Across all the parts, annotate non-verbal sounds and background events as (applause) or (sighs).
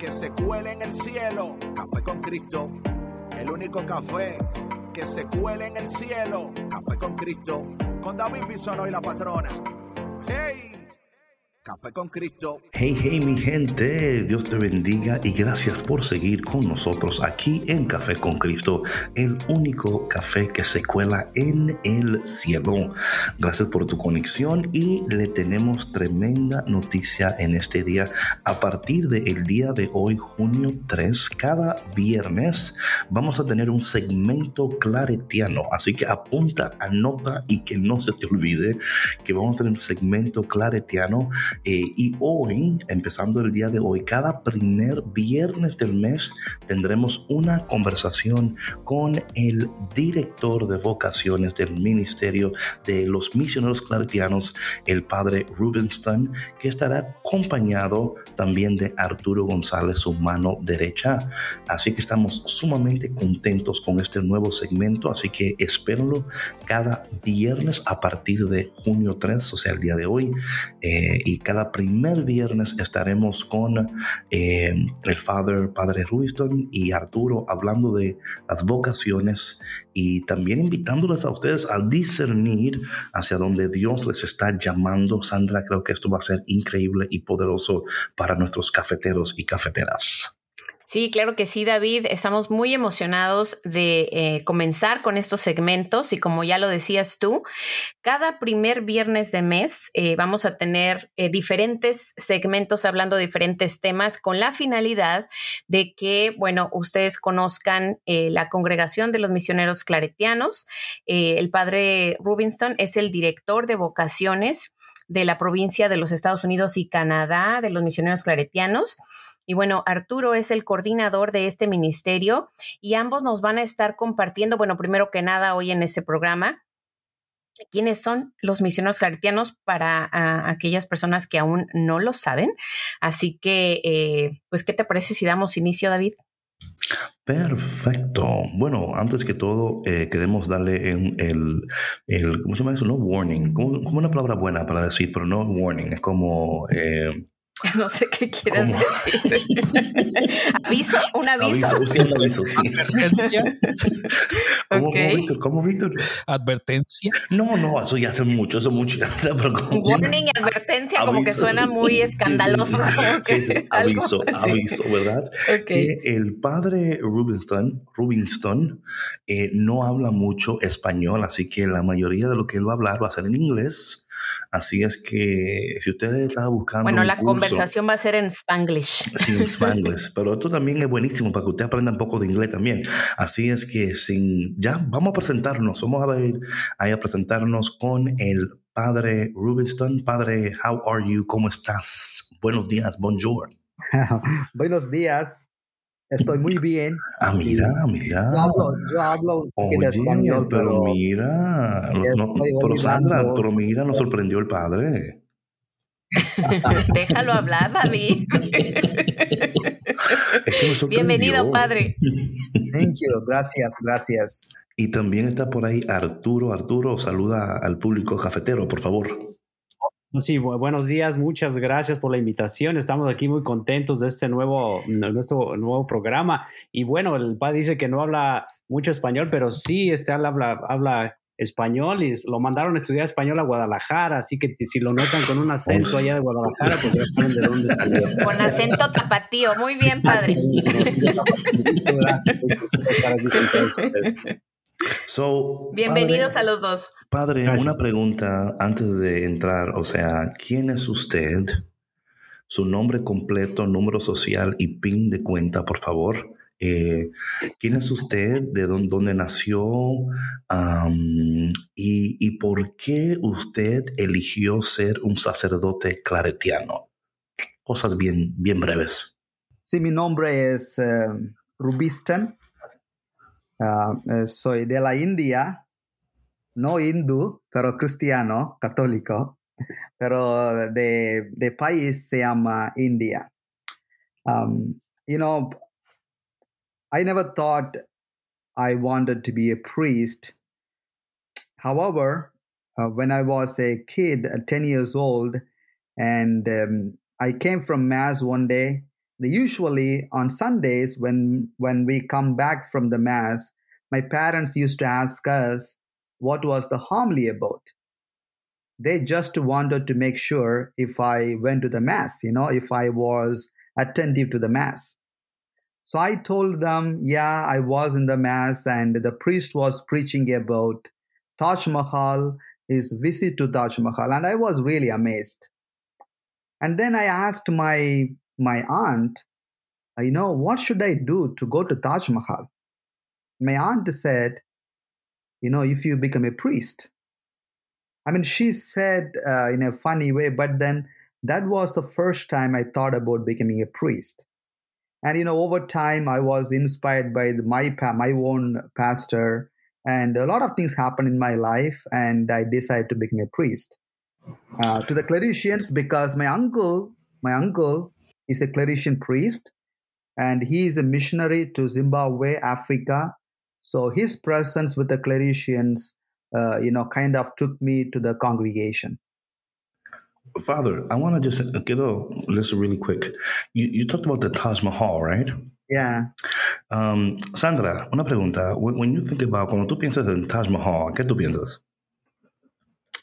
que se cuele en el cielo. Café con Cristo. El único café que se cuele en el cielo. Café con Cristo. Con David Bisono y la patrona. ¡Hey! Hey, hey, mi gente, Dios te bendiga y gracias por seguir con nosotros aquí en Café con Cristo, el único café que se cuela en el cielo. Gracias por tu conexión y le tenemos tremenda noticia en este día. A partir del día de hoy, junio 3, cada viernes vamos a tener un segmento claretiano, así que apunta, anota y que no se te olvide que vamos a tener un segmento claretiano eh, y hoy, empezando el día de hoy, cada primer viernes del mes tendremos una conversación con el director de vocaciones del Ministerio de los Misioneros Claretianos, el padre Rubenstein, que estará acompañado también de Arturo González, su mano derecha. Así que estamos sumamente contentos con este nuevo segmento, así que espérenlo cada viernes a partir de junio 3, o sea, el día de hoy. Eh, y cada primer viernes estaremos con eh, el Father, Padre Ruiston y Arturo hablando de las vocaciones y también invitándoles a ustedes a discernir hacia donde Dios les está llamando. Sandra, creo que esto va a ser increíble y poderoso para nuestros cafeteros y cafeteras. Sí, claro que sí, David. Estamos muy emocionados de eh, comenzar con estos segmentos y como ya lo decías tú, cada primer viernes de mes eh, vamos a tener eh, diferentes segmentos hablando de diferentes temas con la finalidad de que, bueno, ustedes conozcan la congregación de los misioneros claretianos. el padre Rubinston es el director de vocaciones de la provincia de los Estados Unidos y Canadá de los misioneros claretianos. Y bueno, Arturo es el coordinador de este ministerio y ambos nos van a estar compartiendo, bueno, primero que nada, hoy en este programa, quiénes son los misioneros claretianos para ah, aquellas personas que aún no lo saben. Así que, eh, pues, ¿qué te parece si damos inicio, David? Perfecto. Bueno, antes que todo, eh, queremos darle el, el, ¿cómo se llama eso? No warning, como, una palabra buena para decir, pero no warning, es como... Eh, (laughs) No sé qué quieres decir. (laughs) ¿Aviso? ¿Un aviso? Aviso, sí, un aviso, sí. ¿Advertencia? (laughs) ¿Cómo, okay. Víctor? ¿Cómo, Víctor? ¿Advertencia? No, no, eso ya hace mucho, eso mucho. Warning y advertencia, como que suena muy escandaloso. Sí, sí. sí, sí. Aviso, aviso, ¿verdad? Okay. Que el padre Rubinston, Rubinston eh, no habla mucho español, así que la mayoría de lo que él va a hablar va a ser en inglés. Así es que si usted está buscando. Bueno, la conversación va a ser en Spanglish. Sí, en Spanglish. (laughs) pero esto también es buenísimo para que usted aprenda un poco de inglés también. Así es que sin. Ya vamos a presentarnos. Vamos a ver ahí a presentarnos con el padre Rubinstein. Padre, how are you? ¿Cómo estás? Buenos días, bonjour. (laughs) Buenos días. Estoy muy bien. Ah, mira, mira. Yo hablo, yo hablo Oye, español, pero, pero, mira, no, pero Sandra, pero mira, nos sorprendió el padre. (laughs) Déjalo hablar, David. es que Bienvenido, padre. Thank you, gracias, gracias. Y también está por ahí Arturo. Arturo, saluda al público cafetero, por favor. Sí, buenos días, muchas gracias por la invitación. Estamos aquí muy contentos de este nuevo, nuestro nuevo programa. Y bueno, el padre dice que no habla mucho español, pero sí este, habla, habla español y lo mandaron a estudiar español a Guadalajara, así que si lo notan con un acento allá de Guadalajara, pues ya saben de dónde salió. Con acento tapatío, muy bien, padre. (laughs) So, Bienvenidos padre, a los dos. Padre, Gracias. una pregunta antes de entrar, o sea, ¿quién es usted? Su nombre completo, número social y PIN de cuenta, por favor. Eh, ¿Quién es usted? ¿De dónde, dónde nació? Y, ¿Y por qué usted eligió ser un sacerdote claretiano? Cosas bien, bien breves. Sí, mi nombre es Rubistan. Ah, eh, soy de la India, no hindú, pero cristiano, católico, pero de, de país se llama India. Um, you know, I never thought I wanted to be a priest. However, uh, when I was a kid, uh, 10 years old, and um, I came from Mass one day, usually on Sundays, when, when we come back from the Mass, my parents used to ask us what was the homily about. They just wanted to make sure if I went to the Mass, you know, if I was attentive to the Mass. So I told them, yeah, I was in the Mass, and the priest was preaching about Taj Mahal, his visit to Taj Mahal, and I was really amazed. And then I asked my my aunt, you know, what should I do to go to Taj Mahal? My aunt said, you know, if you become a priest. I mean, she said uh, in a funny way, but then that was the first time I thought about becoming a priest. And you know, over time, I was inspired by the, my my own pastor, and a lot of things happened in my life, and I decided to become a priest. Uh, to the Claretians, because my uncle, my uncle is a Claretian priest, and he is a missionary to Zimbabwe, Africa. So his presence with the Claretians, uh, you know, kind of took me to the congregation. Father, I want to just get a listen really quick. You, you talked about the Taj Mahal, right? Yeah. Um, Sandra, una pregunta. When, when you think about, cuando tú piensas en Taj Mahal, ¿qué tú piensas?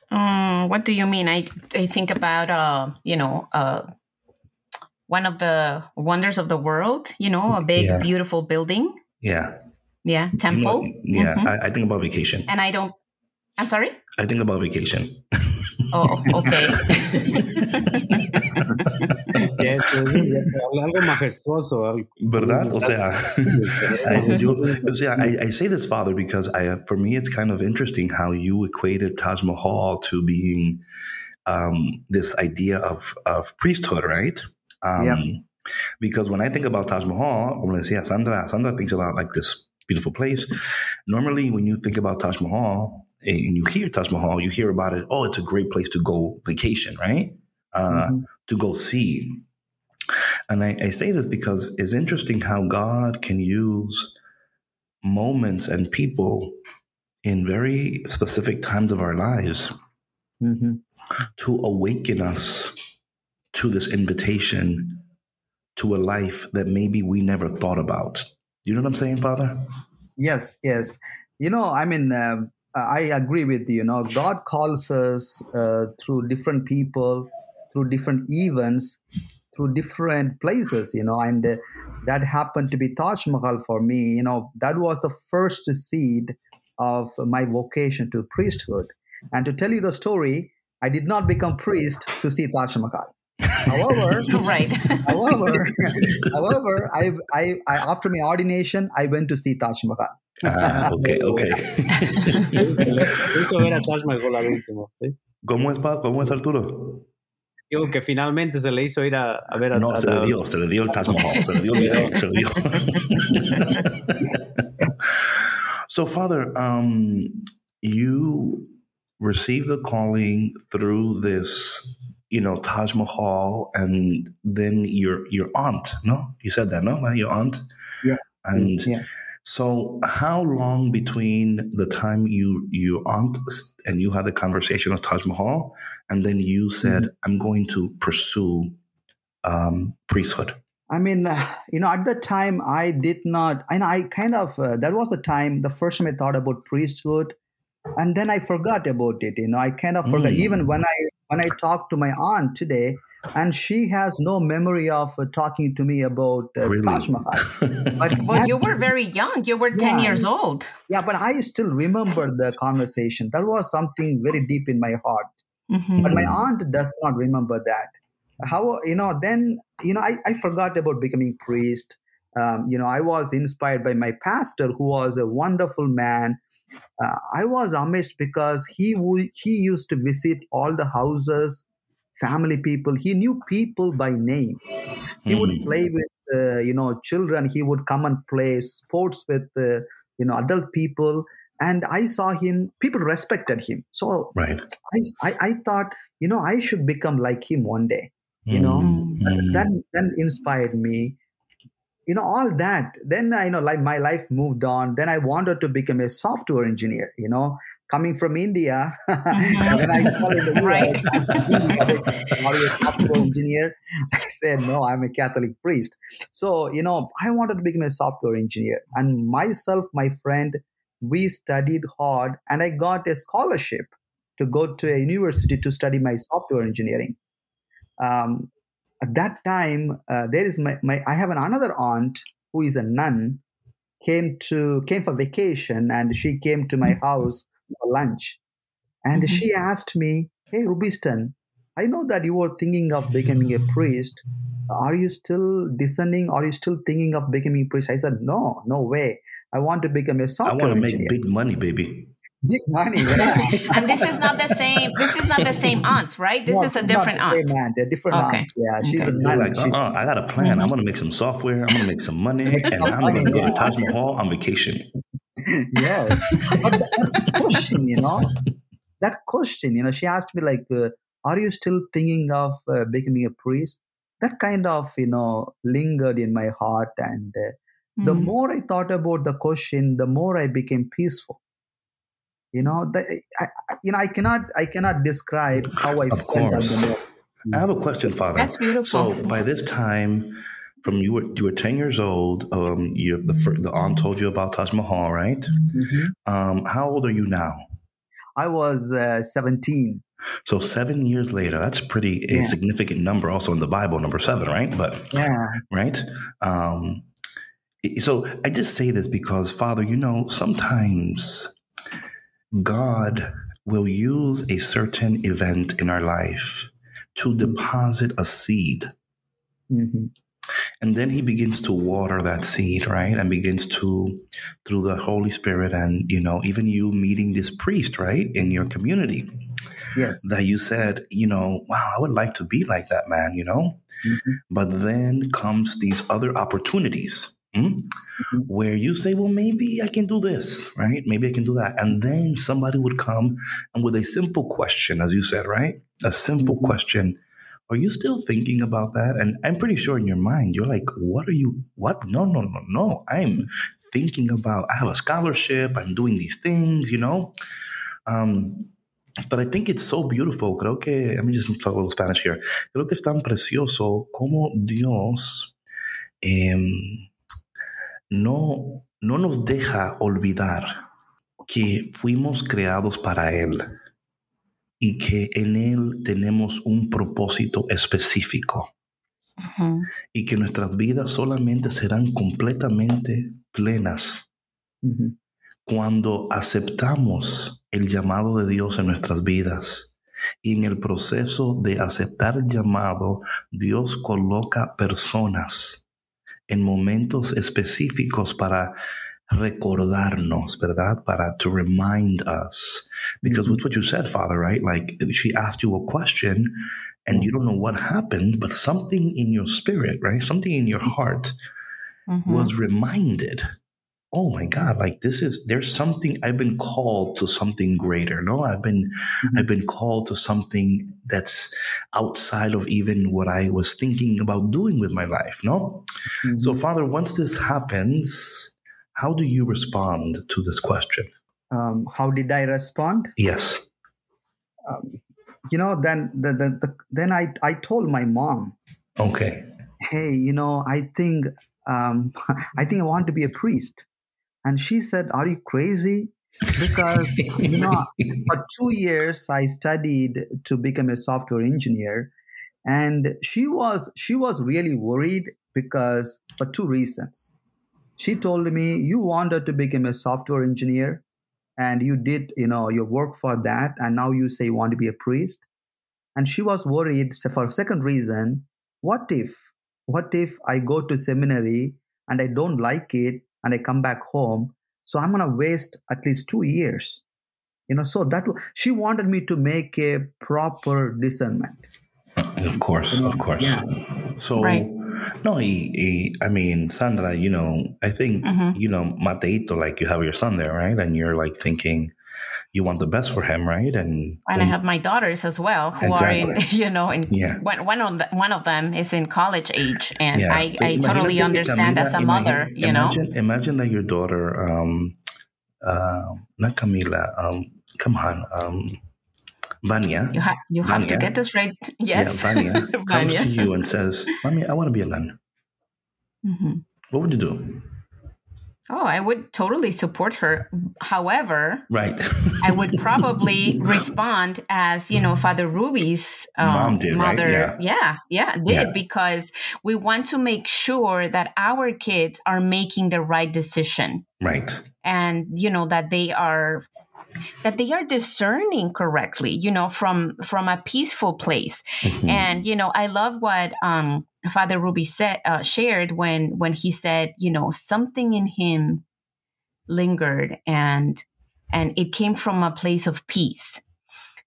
Um, what do you mean? I I think about uh, you know, uh, one of the wonders of the world. You know, a big, Yeah. beautiful building. Yeah. Yeah, You know, temple. yeah, Mhm. I, I think about vacation. and I don't. I'm sorry. I think about vacation. Oh, okay. (laughs) (laughs) Yes, es algo majestuoso. ¿Verdad? O sea, (laughs) I, yo, o sea, I, I say this, Father, because I, for me, it's kind of interesting how you equated Taj Mahal to being um, this idea of, of priesthood, right? Um, Yeah. Because when I think about Taj Mahal, when I say Sandra, Sandra thinks about like this beautiful place. Normally, when you think about Taj Mahal and you hear Taj Mahal, you hear about it. Oh, it's a great place to go vacation, right? Uh, Mhm. To go see. And I, I say this because it's interesting how God can use moments and people in very specific times of our lives Mhm. to awaken us to this invitation to a life that maybe we never thought about. You know what I'm saying, Father? Yes, yes. You know, I mean, um I agree with you. You know, God calls us uh, through different people, through different events, through different places. You know, and uh, that happened to be Taj Mahal for me. You know, that was the first seed of my vocation to priesthood. And to tell you the story, I did not become priest to see Taj Mahal. However, (laughs) right. however, (laughs) however, I, I, I after my ordination, I went to see Taj Mahal. Ah, okay, (laughs) okay. Le hizo ver a Taj Mahal al último. ¿sí? ¿Cómo es, ¿Cómo es Arturo? Digo que finalmente se le hizo ir a, a ver a No, a- se le dio, se le dio el Taj Mahal, se le dio el video, se le dio. so, Father, um, you received the calling through this, you know, Taj Mahal, and then your your aunt, no, you said that, no, your aunt, Yeah. and Yeah. so, how long between the time you your aunt and you had the conversation of Taj Mahal, and then you said, "I'm going to pursue um, priesthood"? I mean, uh, you know, at the time, I did not, and I kind of, uh, that was the time, the first time I thought about priesthood, and then I forgot about it. You know, I kind of forgot. Mm. Even when I when I talked to my aunt today, and she has no memory of uh, talking to me about uh, really? Taj Mahal. (laughs) But Well, you were very young. You were 10 Yeah. years old. yeah, but I still remember the conversation. That was something very deep in my heart. Mhm. but my aunt does not remember that how you know then you know i, I forgot about becoming priest um, you know, I was inspired by my pastor, who was a wonderful man. Uh, I was amazed because he would he used to visit all the houses, family people. He knew people by name. He would Mm. play with uh, you know children. He would come and play sports with uh, you know adult people. And I saw him. People respected him. So Right. I, I, I thought, you know, I should become like him one day. You know, Mm, mm. that then inspired me you know all that then i know like my life moved on. Then i wanted to become a software engineer you know coming from india. (laughs) When i saw in the US, (laughs) Right. India, they a software engineer. (laughs) I said no i'm a catholic priest. So you know i wanted to become a software engineer. And myself my friend we studied hard and i got a scholarship to go to a university to study my software engineering. Um, at that time uh, there is my, my i have an, another aunt who is a nun came to came for vacation and she came to my house for lunch. And Mhm. she asked me hey rubiston i know that you were thinking of becoming a priest. Are you still discerning? Are you still thinking of becoming a priest? I said no no way. I want to become a software i want to make engineer. big money, baby. Big money yeah. (laughs) and this is not the same. This is not the same aunt, right? This No, is a different not the aunt. same aunt, a different Okay. aunt. Yeah, she's Okay. a They're nun. like, She's- uh-uh, I got a plan. I'm going to make some software. I'm going to make some money, Make and some I'm going to money, go to. Taj Mahal on vacation. (laughs) yes but that, that question you know that question you know she asked me like uh, are you still thinking of uh, becoming a priest that kind of you know lingered in my heart and uh, the Mm. more i thought about the question the more i became peaceful you know the, I, I- you know i cannot i cannot describe how i Of felt course. I have a question, Father. That's beautiful. So by this time, from you were you were ten years old. Um, you the fir- the aunt told you about Taj Mahal, right? Mhm. Um, how old are you now? i was uh, 17 So seven years later, that's pretty a Yeah. significant number, also in the Bible, number seven, right? But yeah right? Um, so I just say this because, Father, you know, sometimes God will use a certain event in our life to deposit a seed. Mhm. And then he begins to water that seed, right? And begins to, through the Holy Spirit, and, you know, even you meeting this priest, right, in your community, yes that you said, you know, wow, I would like to be like that man, you know? Mhm. But then comes these other opportunities hmm, Mhm. where you say, well, maybe I can do this, right? Maybe I can do that. And then somebody would come and with a simple question, as you said, right? A simple Mhm. question. Are you still thinking about that? And I'm pretty sure in your mind, you're like, what are you, what? No, no, no, no. I'm thinking about, I have a scholarship, I'm doing these things, you know? Um, but I think it's so beautiful. Creo que, let me just talk a little Spanish here. Creo que es tan precioso como Dios em, no, no nos deja olvidar que fuimos creados para Él y que en Él tenemos un propósito específico. Y que nuestras vidas solamente serán completamente plenas cuando aceptamos el llamado de Dios en nuestras vidas. Y en el proceso de aceptar el llamado, Dios coloca personas en momentos específicos para recordarnos, ¿verdad? Para to remind us. Because with what you said, Father, right? Like she asked you a question and you don't know what happened, but something in your spirit, right? Something in your heart Mhm. was reminded oh my god like this is there's something i've been called to something greater no? I've been i've been called to something that's outside of even what i was thinking about doing with my life no? So Mhm. father once this happens how do you respond to this question? Um, how did I respond? yes. Um, you know, then the, the, the, then I I told my mom, okay. Hey, you know, I think um, (laughs) I think I want to be a priest, and she said, are you crazy? Because you know, (laughs) for two years I studied to become a software engineer, and she was she was really worried because for two reasons. She told me you wanted to become a software engineer and you did you know your work for that and now you say you want to be a priest and she was worried so for a second reason what if what if i go to seminary and I don't like it and I come back home, so I'm gonna waste at least two years. You know, so that she wanted me to make a proper discernment. Of course, You know, of course. yeah. So, Right. No, he, he, I mean, Sandra, you know, I think, Mhm. you know, Mateito, like you have your son there, right? And you're like thinking you want the best for him, right? And, And I have my daughters as well, who are in, (laughs) you know, in Yeah. one, one of the, one of them is in college age, and Yeah. I, So I totally understand Camila, as a imagine- mother, you know. imagine, Imagine that your daughter, um, uh, not Camila, um, come on, um, Vanya. You have you have to get this right. Yes, Yeah, Vanya (laughs) comes to you and says, Mommy, I want to be a nun. Mhm. What would you do? Oh, I would totally support her. However, Right. I would (laughs) probably respond as you know Father Ruby's um, Mom did, right? Yeah. yeah, yeah, did Yeah. because we want to make sure that our kids are making the right decision right. and you know that they are that they are discerning correctly you know from from a peaceful place. Mhm. and you know i love what um father ruby said uh, shared when when he said you know something in him lingered and and it came from a place of peace.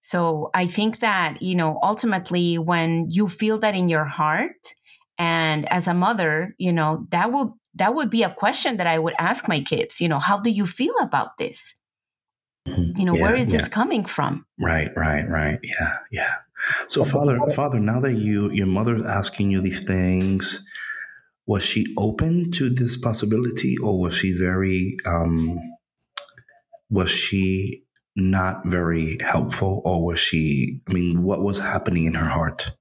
So i think that you know ultimately when you feel that in your heart and as a mother you know that will that would be a question that i would ask my kids you know how do you feel about this Mhm. you know where Yeah, is yeah. this coming from Right, right, right. Yeah, yeah. So, Father, Father, now that you your mother's asking you these things, was she open to this possibility, or was she very, um, was she not very helpful, or was she? I mean, what was happening in her heart?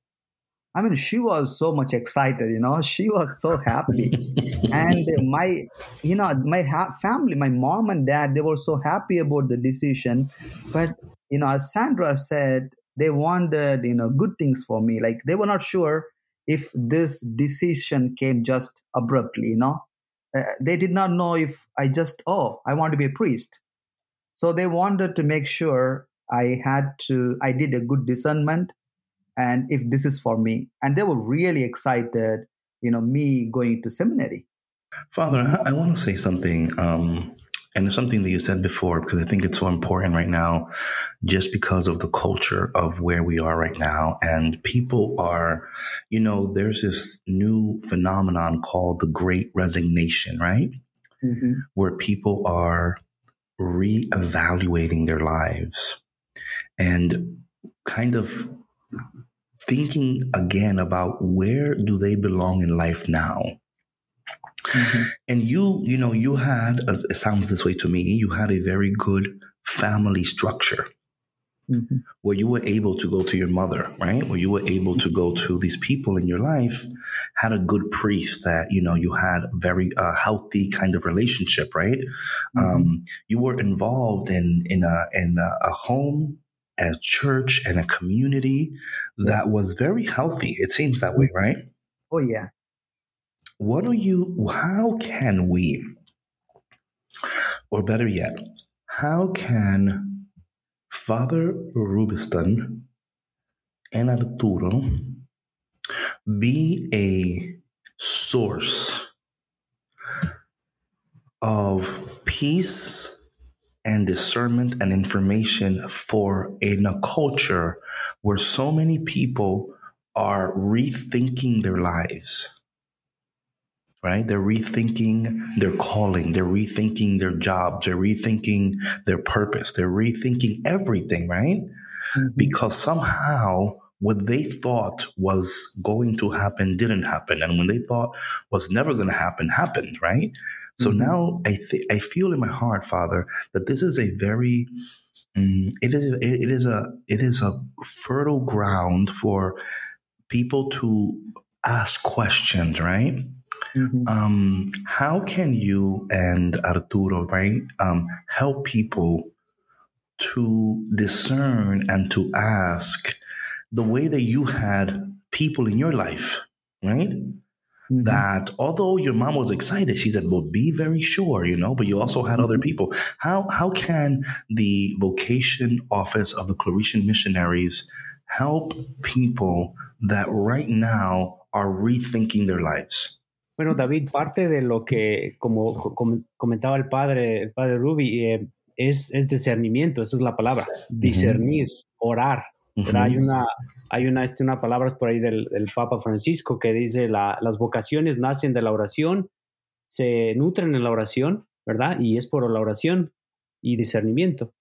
I mean, she was so much excited, you know, she was so happy. (laughs) and my, you know, my ha- family, my mom and dad, they were so happy about the decision. But, you know, as Sandra said, they wanted, you know, good things for me. Like they were not sure if this decision came just abruptly, you know. Uh, they did not know if I just, oh, I want to be a priest. So they wanted to make sure I had to, I did a good discernment and if this is for me and they were really excited you know me going to seminary Father, I, I want to say something, um, and it's something that you said before because I think it's so important right now, just because of the culture of where we are right now. And people are, you know, there's this new phenomenon called the Great Resignation, right? Where people are reevaluating their lives and kind of thinking again about where do they belong in life now and you, you know, you had, it sounds this way to me, you had a very good family structure Mhm. where you were able to go to your mother, right? Where you were able to go to these people in your life, had a good priest that, you know, you had very uh, healthy kind of relationship, right? Um, you were involved in, in a, in a, a home, a church and a community that was very healthy. It seems that way, right? oh yeah what do you how can we or better yet how can father rubiston and arturo be a source of peace and discernment and information for in a culture where so many people are rethinking their lives right? They're rethinking their calling, they're rethinking their jobs, they're rethinking their purpose, they're rethinking everything, right? Mm-hmm. Because somehow what they thought was going to happen didn't happen, and when they thought was never going to happen happened, right? So Mhm. now I th- I feel in my heart, Father, that this is a very mm, it is it is a it is a fertile ground for people to ask questions, right? Mhm. um, how can you and Arturo, right, um, help people to discern and to ask the way that you had people in your life, right? Mhm. That although your mom was excited, she said, "Well, be very sure," you know. But you also had other people. How how can the vocation office of the Claretian missionaries help people that right now are rethinking their lives? Bueno, David, parte de lo que, como, comentaba el padre, el padre Ruby, eh, es, es, discernimiento, esa es la palabra, discernir, orar. Hay una, hay una, este, una palabra por ahí del, del Papa Francisco que dice la, las vocaciones nacen de la oración, se nutren en la oración, ¿verdad? Y es por la oración y discernimiento.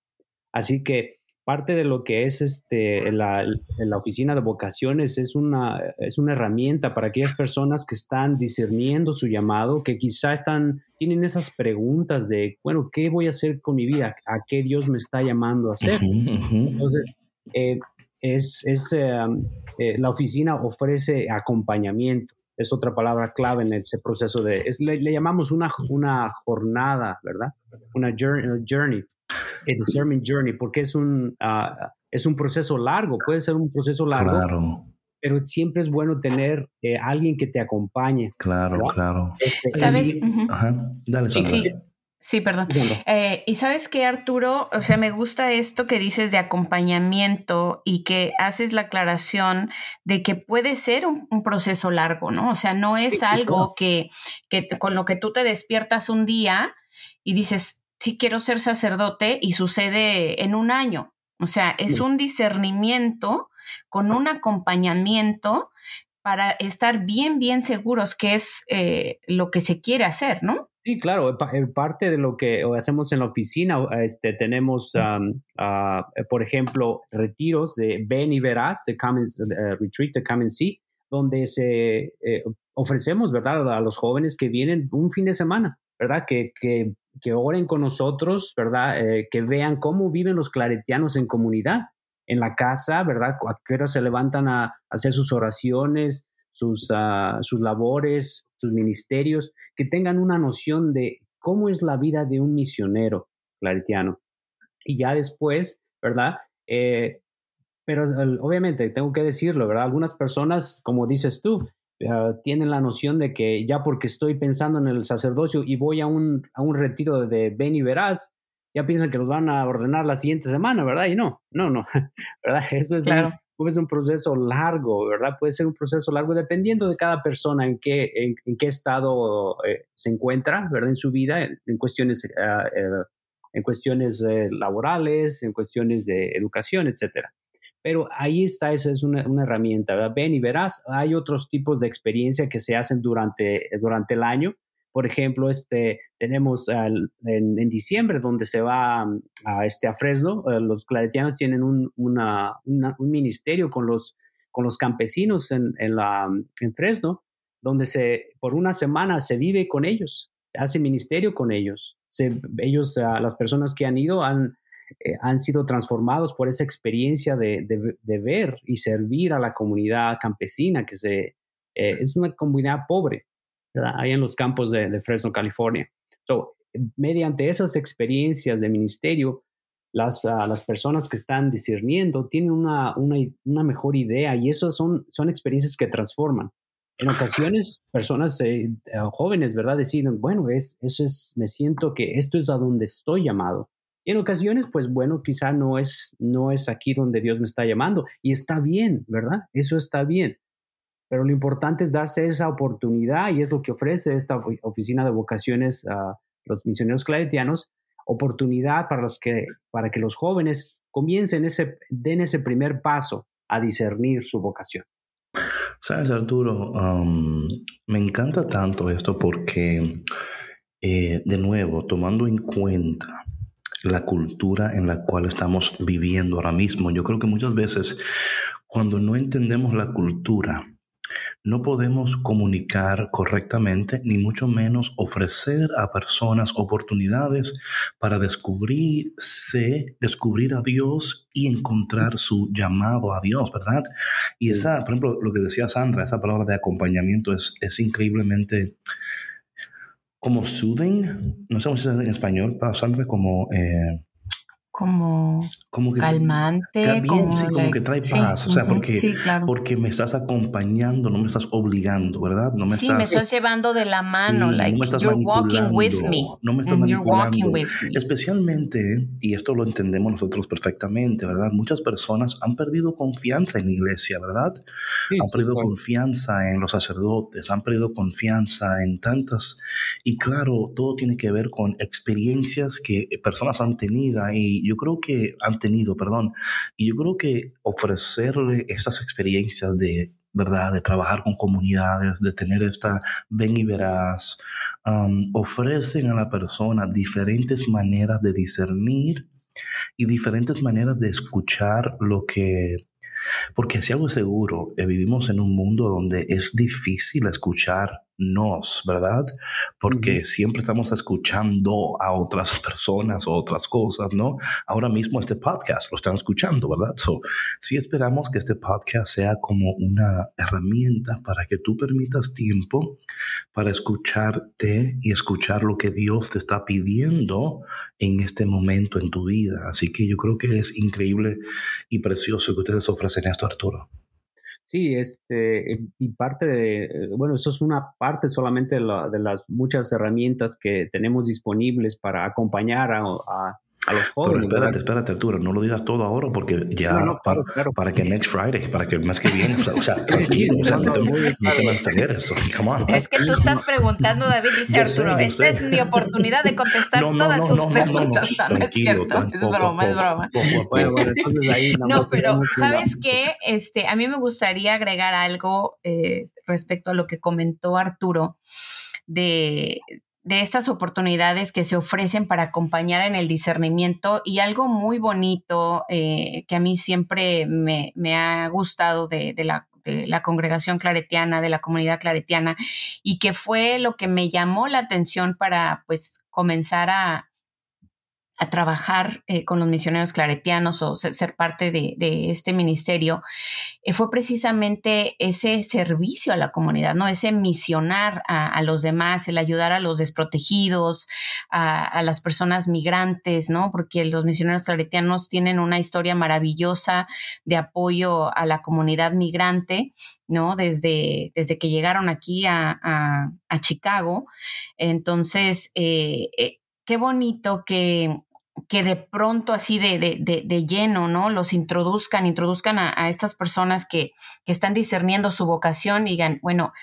Así que parte de lo que es este, la, la, oficina de vocaciones es una, es una herramienta para aquellas personas que están discerniendo su llamado, que quizá están, tienen esas preguntas de, bueno, ¿qué voy a hacer con mi vida? ¿A qué Dios me está llamando a hacer? Entonces, eh, es, es eh, eh, la oficina ofrece acompañamiento. Es otra palabra clave en ese proceso de, le, llamamos una, una jornada, ¿verdad? Una journey, journey el Sermon Journey, porque es un, uh, es un proceso largo, puede ser un proceso largo. Claro. Pero siempre es bueno tener eh, alguien que te acompañe. Claro, claro. Este, ¿Sabes? Ajá. Dale, sí, sí, sí, perdón. Eh, y sabes que, Arturo, o sea, me gusta esto que dices de acompañamiento y que haces la aclaración de que puede ser un, un proceso largo, ¿no? O sea, no es algo que, que con lo que tú te despiertas un día y dices, si quiero ser sacerdote y sucede en un año. O sea, es un discernimiento con un acompañamiento para estar bien, bien seguros que es eh, lo que se quiere hacer, ¿no? Sí, claro, parte de lo que hacemos en la oficina, este, tenemos, ah, por ejemplo, retiros de Ven y Verás, de Come Retreat, de Come and See, donde se eh, ofrecemos, ¿verdad?, a los jóvenes que vienen un fin de semana, ¿verdad?, que, que que oren con nosotros, ¿verdad? Eh, que vean cómo viven los claretianos en comunidad, en la casa, ¿verdad? A qué hora se levantan a, hacer sus oraciones, sus, ah, sus labores, sus ministerios, que tengan una noción de cómo es la vida de un misionero claretiano. Y ya después, ¿verdad? Eh, pero obviamente tengo que decirlo, ¿verdad? Algunas personas, como dices tú, Ah, tienen la noción de que ya porque estoy pensando en el sacerdocio y voy a un, a un retiro de Ben y Verás, ya piensan que los van a ordenar la siguiente semana, ¿verdad? Y no, no, no, (laughs) ¿verdad? Eso es, un, es un proceso largo, ¿verdad? Puede ser un proceso largo dependiendo de cada persona en qué, en, qué estado eh, se encuentra, ¿verdad? En su vida, en, cuestiones, ah, eh, en cuestiones eh, laborales, en cuestiones de educación, etcétera. Pero ahí está, esa es una, herramienta, ¿verdad? Ven y verás, hay otros tipos de experiencia que se hacen durante, durante el año. Por ejemplo, este, tenemos en, diciembre donde se va a, este, a Fresno, eh, los claretianos tienen un, una, un ministerio con los, con los campesinos en, en, la, en Fresno, donde se, por una semana se vive con ellos, hace ministerio con ellos. Se, ellos, las personas que han ido han, eh, han sido transformados por esa experiencia de, de, ver y servir a la comunidad campesina, que se, eh, es una comunidad pobre, ahí en los campos de, Fresno, California. So, mediante esas experiencias de ministerio, las, ah, las personas que están discerniendo tienen una, una, una, mejor idea y esas son, son experiencias que transforman. En ocasiones, personas eh, jóvenes, ¿verdad? Deciden, bueno, es, eso es, me siento que esto es a donde estoy llamado. Y en ocasiones, pues bueno, quizá no es, no es aquí donde Dios me está llamando. Y está bien, ¿verdad? Eso está bien. Pero lo importante es darse esa oportunidad y es lo que ofrece esta oficina de vocaciones a los misioneros claretianos, oportunidad para, los que, para que los jóvenes comiencen ese, den ese primer paso a discernir su vocación. Sabes, Arturo, me encanta tanto esto porque, eh, de nuevo, tomando en cuenta la cultura en la cual estamos viviendo ahora mismo. Yo creo que muchas veces cuando no entendemos la cultura, no podemos comunicar correctamente, ni mucho menos ofrecer a personas oportunidades para descubrirse, descubrir a Dios y encontrar su llamado a Dios, ¿verdad? Y esa, por ejemplo, lo que decía Sandra, esa palabra de acompañamiento es, es increíblemente como soothing, no sé cómo se dice en español, para Sandra, como... Eh, como, como que calmante, bien, como, sí, como like- que trae sí, paz, o sea, porque, sí, claro. porque me estás acompañando, no me estás obligando, ¿verdad? No me sí, estás, me estás llevando de la mano, Sí, like no me estás you're walking with me. manipulando, no me estás Mm, manipulando. with me. Especialmente, y esto lo entendemos nosotros perfectamente, ¿verdad? Muchas personas han perdido confianza en la iglesia, ¿verdad? Sí, han perdido claro. confianza en los sacerdotes, han perdido confianza en tantas, y claro, todo tiene que ver con experiencias que personas han tenido, y yo creo que han tenido, perdón, y yo creo que ofrecerle esas experiencias de ¿verdad? De trabajar con comunidades, de tener esta ven y verás, ofrecen a la persona diferentes maneras de discernir y diferentes maneras de escuchar lo que porque si algo es seguro, eh, vivimos en un mundo donde es difícil escuchar nos, ¿verdad? Porque siempre estamos escuchando a otras (laughs) personas o otras cosas, ¿no? Ahora mismo este podcast lo están escuchando, ¿verdad? So, sí esperamos que este podcast sea como una herramienta para que tú permitas tiempo para escucharte y escuchar lo que Dios te está pidiendo en este momento en tu vida. Así que yo creo que es increíble y precioso que ustedes ofrecen esto, Arturo. Sí, este, y parte de, eh, bueno, eso es una parte solamente de, la- de las muchas herramientas que tenemos disponibles para acompañar a, a- a los Pero jóvenes. espérate, ¿verdad? espérate, Arturo, no lo digas todo ahora porque ya No, no, pa- claro, claro. para que next Friday, para que el mes que viene, o sea, o sea, (laughs) tranquilo, o sea, no, te, no te me aceleres, come on. Es que tú estás (laughs) preguntando, David, dice sé, Arturo, esta sé. es mi oportunidad de contestar (laughs) No, no, todas no, sus no, no, no, no, preguntas. No, no es cierto, a broma, es broma. a No, pero ¿sabes qué? Este, a mí me gustaría agregar algo eh, respecto a lo que comentó Arturo de, de estas oportunidades que se ofrecen para acompañar en el discernimiento y algo muy bonito eh, que a mí siempre me, me ha gustado de, de la de la congregación claretiana, de la comunidad claretiana, y que fue lo que me llamó la atención para pues comenzar a, a trabajar eh, con los misioneros claretianos o ser, parte de, este ministerio, eh, fue precisamente ese servicio a la comunidad, ¿no? Ese misionar a, los demás, el ayudar a los desprotegidos, a, las personas migrantes, ¿no? Porque los misioneros claretianos tienen una historia maravillosa de apoyo a la comunidad migrante, ¿no? Desde, desde que llegaron aquí a, Chicago. Entonces, eh, qué bonito que que de pronto así de, de, de, de, lleno, ¿no? Los introduzcan, introduzcan a, a estas personas que, que, están discerniendo su vocación y digan, bueno,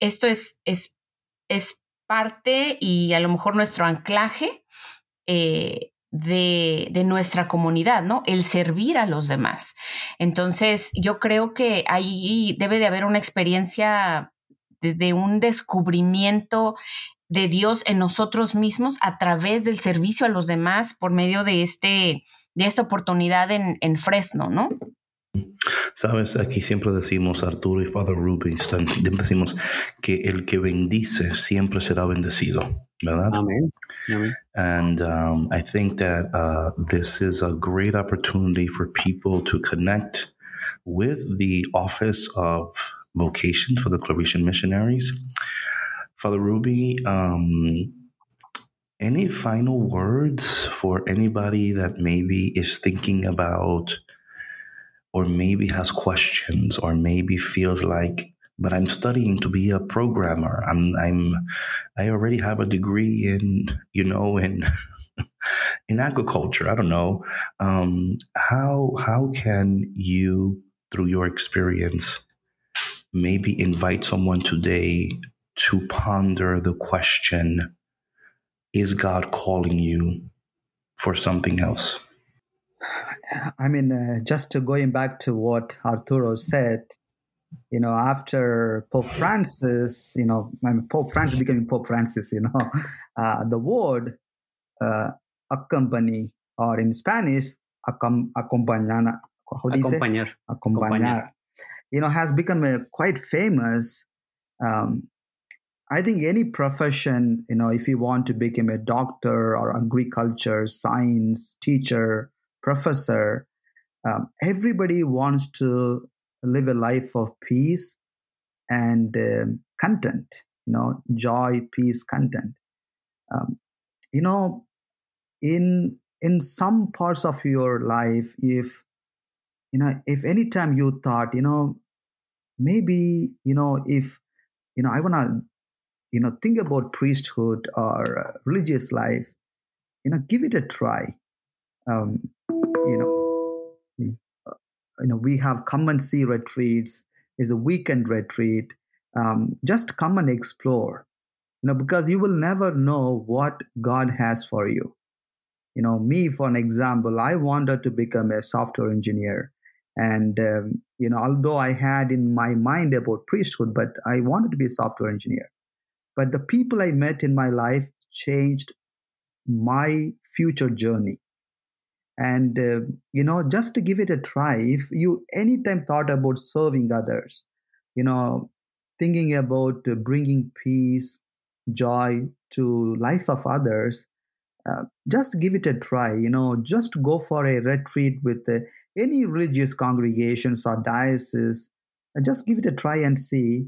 esto es, es, es parte y a lo mejor nuestro anclaje eh, de, de, nuestra comunidad, ¿no? El servir a los demás. Entonces, yo creo que ahí debe de haber una experiencia de, de un descubrimiento de Dios en nosotros mismos a través del servicio a los demás por medio de este de esta oportunidad en, en Fresno, ¿no? Sabes, aquí siempre decimos, Arturo y Father Rubinstein, siempre decimos que el que bendice siempre será bendecido, ¿verdad? Amén. Amén. And um, I think that uh, this is a great opportunity for people to connect with the Office of Vocation for the Claretian Missionaries. Father Ruby, um, any final words for anybody that maybe is thinking about or maybe has questions or maybe feels like but I'm studying to be a programmer. I'm I'm I already have a degree in, you know, in (laughs) in agriculture. I don't know. Um, how how can you through your experience maybe invite someone today to ponder the question is God calling you for something else? (sighs) I mean, uh, just going back to what Arturo said, you know, after Pope Francis, you know, when Pope Francis becoming Pope Francis, you know, (laughs) uh, the word uh, accompany, or in Spanish, accom- acompañar, how do you Acompañar. say? Acompañar. Acompañar. You know, has become a quite famous. Um, I think any profession, you know, if you want to become a doctor or agriculture, science, teacher, professor, um, everybody wants to live a life of peace and um, content, you know, joy, peace, content. Um, you know, in in some parts of your life, if you know, if anytime you thought, you know, maybe you know, if you know, I wanna, you know, think about priesthood or uh, religious life, you know, give it a try. Um, you know, uh, you know, we have come and see retreats. Is a weekend retreat. Um, just come and explore you know because you will never know what god has for you you know me for an example i wanted to become a software engineer and um, you know although i had in my mind about priesthood but i wanted to be a software engineer but the people i met in my life changed my future journey. And uh, you know just to give it a try if you anytime thought about serving others you know thinking about bringing peace joy to life of others uh, just give it a try you know just go for a retreat with uh, any religious congregations or dioceses uh, just give it a try and see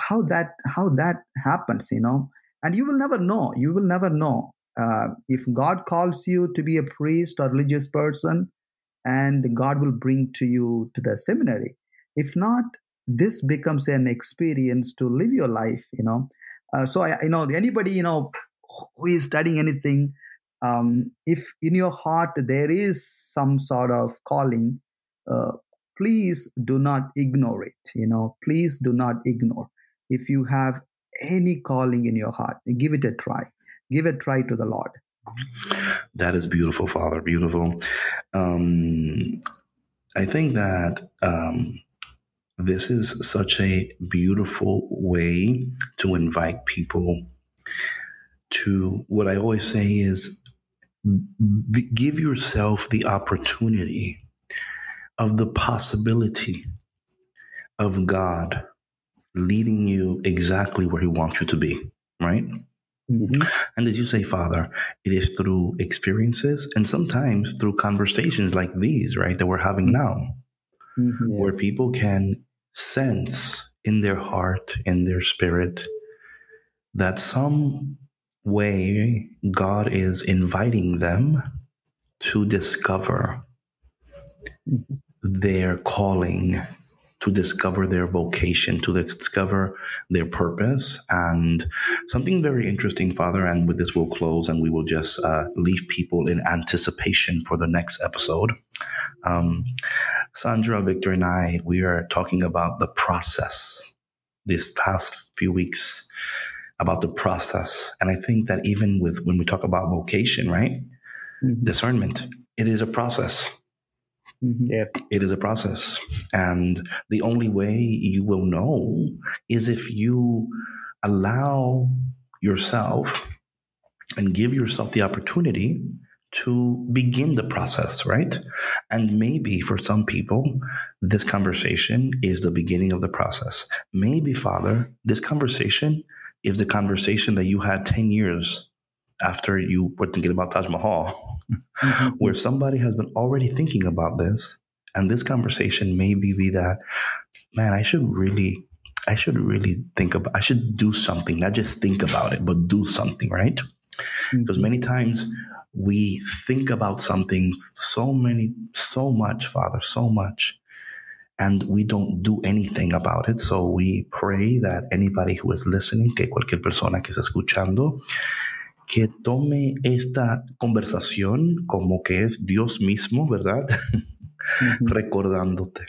how that how that happens you know? And you will never know you will never know uh, if god calls you to be a priest or religious person and god will bring to you to the seminary. If not this becomes an experience to live your life you know? Uh, so I, know anybody you know who is studying anything um, if in your heart there is some sort of calling uh, please do not ignore it you know? Please do not ignore if you have any calling in your heart give it a try. Give a try to the lord. That is beautiful father beautiful. Um, i think that um, this is such a beautiful way to invite people to what I always say is b- give yourself the opportunity of the possibility of God leading you exactly where He wants you to be, right? Mm-hmm. And as you say, Father, it is through experiences and sometimes through conversations like these, right, that we're having now, mm-hmm. where people can sense in their heart, in their spirit, that some way God is inviting them to discover their calling, to discover their vocation, to discover their purpose. And something very interesting, Father, and with this we'll close and we will just uh, leave people in anticipation for the next episode. Um, Sandra, Victor, and I, we are talking about the process these past few weeks about the process. And I think that even with when we talk about vocation, right? Mm-hmm. Discernment, it is a process. Mm-hmm. Yeah. It is a process. And the only way you will know is if you allow yourself and give yourself the opportunity to begin the process, right? And maybe for some people, this conversation is the beginning of the process. Maybe, Father, this conversation is the conversation that you had 10 years after you were thinking about Taj Mahal, mm-hmm. (laughs) where somebody has been already thinking about this. And this conversation maybe be that, man, I should really, I should really think about, I should do something, not just think about it, but do something, right? Mm-hmm. Because many times we think about something so many, so much, Father, so much, and we don't do anything about it. So we pray that anybody who is listening, que cualquier persona que está escuchando, que tome esta conversación como que es Dios mismo, ¿verdad? Recordándote.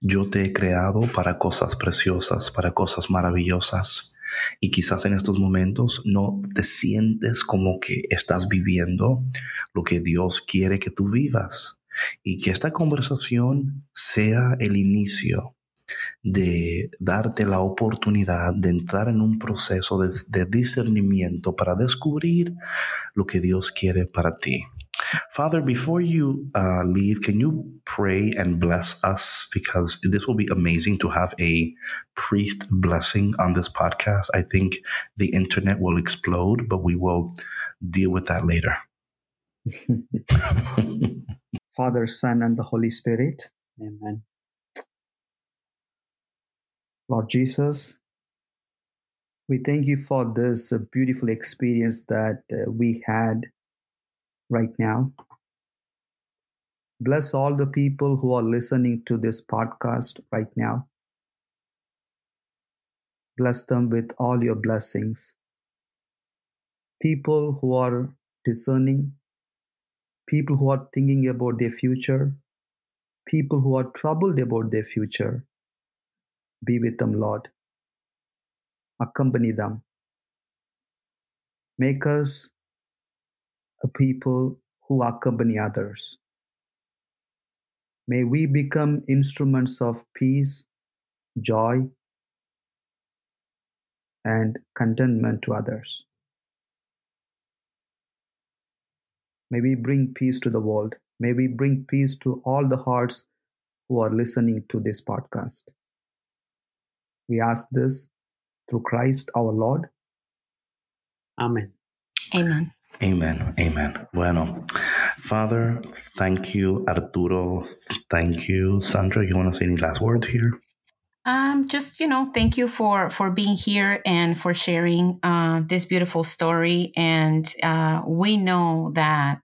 Yo te he creado para cosas preciosas, para cosas maravillosas. Y quizás en estos momentos no te sientes como que estás viviendo lo que Dios quiere que tú vivas. Y que esta conversación sea el inicio de darte la oportunidad de entrar en un proceso de, de discernimiento para descubrir lo que Dios quiere para ti. Father, before you uh, leave, can you pray and bless us? Because this will be amazing to have a priest blessing on this podcast. I think the internet will explode, but we will deal with that later. (laughs) Father, Son, and the Holy Spirit. Amen. Lord Jesus, we thank you for this uh, beautiful experience that uh, we had right now. Bless all the people who are listening to this podcast right now. Bless them with all your blessings. People who are discerning, people who are thinking about their future, people who are troubled about their future. Be with them, Lord. Accompany them. Make us a people who accompany others. May we become instruments of peace, joy, and contentment to others. May we bring peace to the world. May we bring peace to all the hearts who are listening to this podcast. We ask this through Christ our Lord. Amen. Amen. Amen. Amen. Bueno, Father, thank you, Arturo. Thank you, Sandra. You want to say any last words here? Um, just you know, thank you for for being here and for sharing uh, this beautiful story. And uh, we know that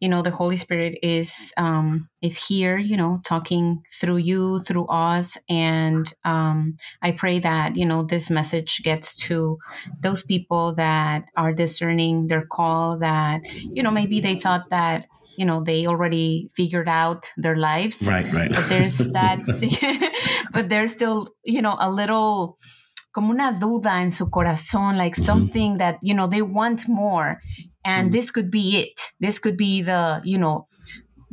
you know the Holy Spirit is um, is here. You know, talking through you, through us. And um, I pray that you know this message gets to those people that are discerning their call. That you know maybe they thought that you know they already figured out their lives right right but there's that (laughs) (laughs) but there's still you know a little como una duda en su corazón like mm-hmm. something that you know they want more and mm-hmm. this could be it this could be the you know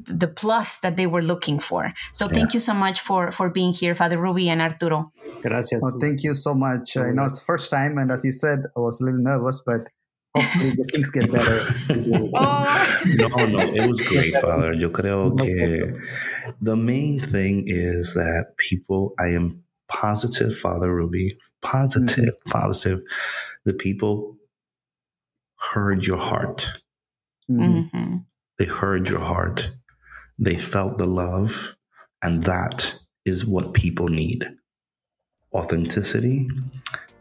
the plus that they were looking for. So yeah. thank you so much for for being here, Father Ruby and Arturo. Gracias. Oh, thank you so much. I know it's first time, and as you said, I was a little nervous, but hopefully things get better. oh. (laughs) No, no, it was great, (laughs) Father. Yo creo que the main thing is that people, I am positive, Father Ruby, positive, mm-hmm. positive, the people heard your heart. Mm-hmm. They heard your heart. They felt the love, and that is what people need authenticity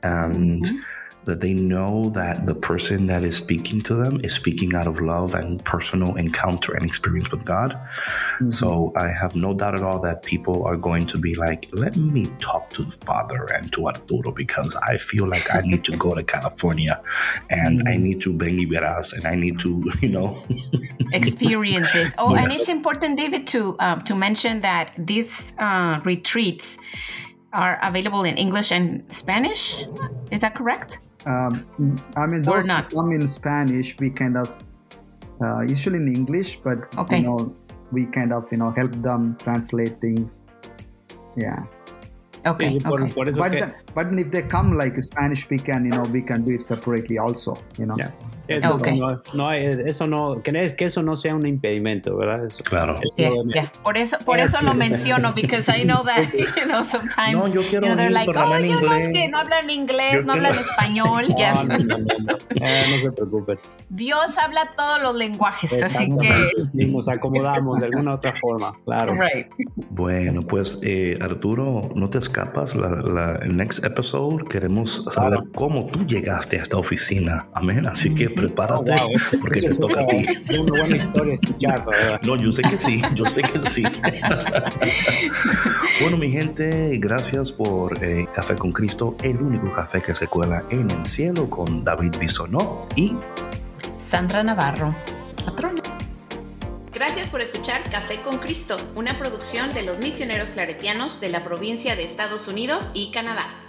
and. Mm-hmm that they know that the person that is speaking to them is speaking out of love and personal encounter and experience with God. Mm-hmm. So I have no doubt at all that people are going to be like, let me talk to the father and to Arturo because I feel like I need to go to California and mm-hmm. I need to Ven y Verás and I need to, (laughs) you know, experiences. (laughs) Oh, yes. and it's important, David, to uh, to mention that these uh, retreats are available in English and Spanish. Is that correct? Um, I mean, those come in Spanish. We kind of uh, usually in English, but okay. you know, we kind of you know help them translate things. Yeah. Okay. okay. but the, but if they come like Spanish, we can you know we can do it separately also. You know. Yeah. Eso, okay. no, no eso no, que, que eso no sea un impedimento, ¿verdad? Eso, claro. Yeah, yeah. Por eso, por eso lo (laughs) menciono, because I know that, you know, sometimes, no, yo quiero you know, they're like, oh, yo no es que no hablan inglés, yo no quiero... hablan español. (laughs) no, yes. no, no, no, eh, no, se preocupen. Dios habla todos los lenguajes, así que... Sí, nos acomodamos de alguna otra forma, claro. Right. Bueno, pues, eh, Arturo, no te escapas, la, la, el next episode queremos saber claro. cómo tú llegaste a esta oficina, amén, así que prepárate oh, wow. (laughs) porque te toca a ti. Es una buena historia escuchar, ¿verdad? No, yo sé que sí, yo sé que sí. (laughs) bueno, mi gente, gracias por eh, Café con Cristo, el único café que se cuela en el cielo con David Bisonó y Sandra Navarro, patrona. Gracias por escuchar Café con Cristo, una producción de los misioneros claretianos de la provincia de Estados Unidos y Canadá.